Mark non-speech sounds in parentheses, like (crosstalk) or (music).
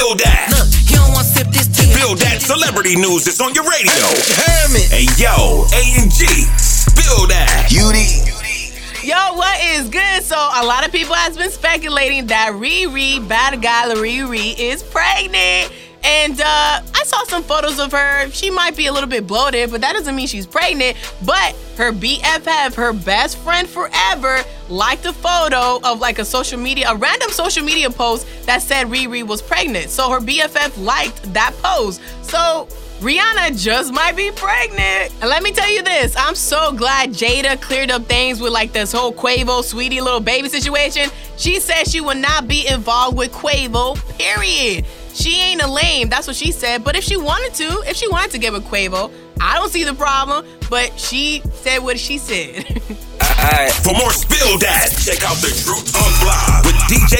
Spill that. Look, he don't want to sip this tea. Spill that celebrity news that's on your radio. Herman. Hey yo, A and G. Spill that. Beauty. Yo, what is good? So a lot of people has been speculating that Riri, badgal Riri, is pregnant. And uh, I saw some photos of her. She might be a little bit bloated, but that doesn't mean she's pregnant. But her BFF, her best friend forever, liked a photo of like a social media, a random social media post that said Riri was pregnant. So her BFF liked that post. So Rihanna just might be pregnant. And let me tell you this, I'm so glad Jayda cleared up things with like this whole Quavo sweetie little baby situation. She said she will not be involved with Quavo, period. She ain't a lame, that's what she said. But if she wanted to, if she wanted to get with Quavo, I don't see the problem. But she said what she said. (laughs) For more Spill that, check out the Truth Unplugged with DJ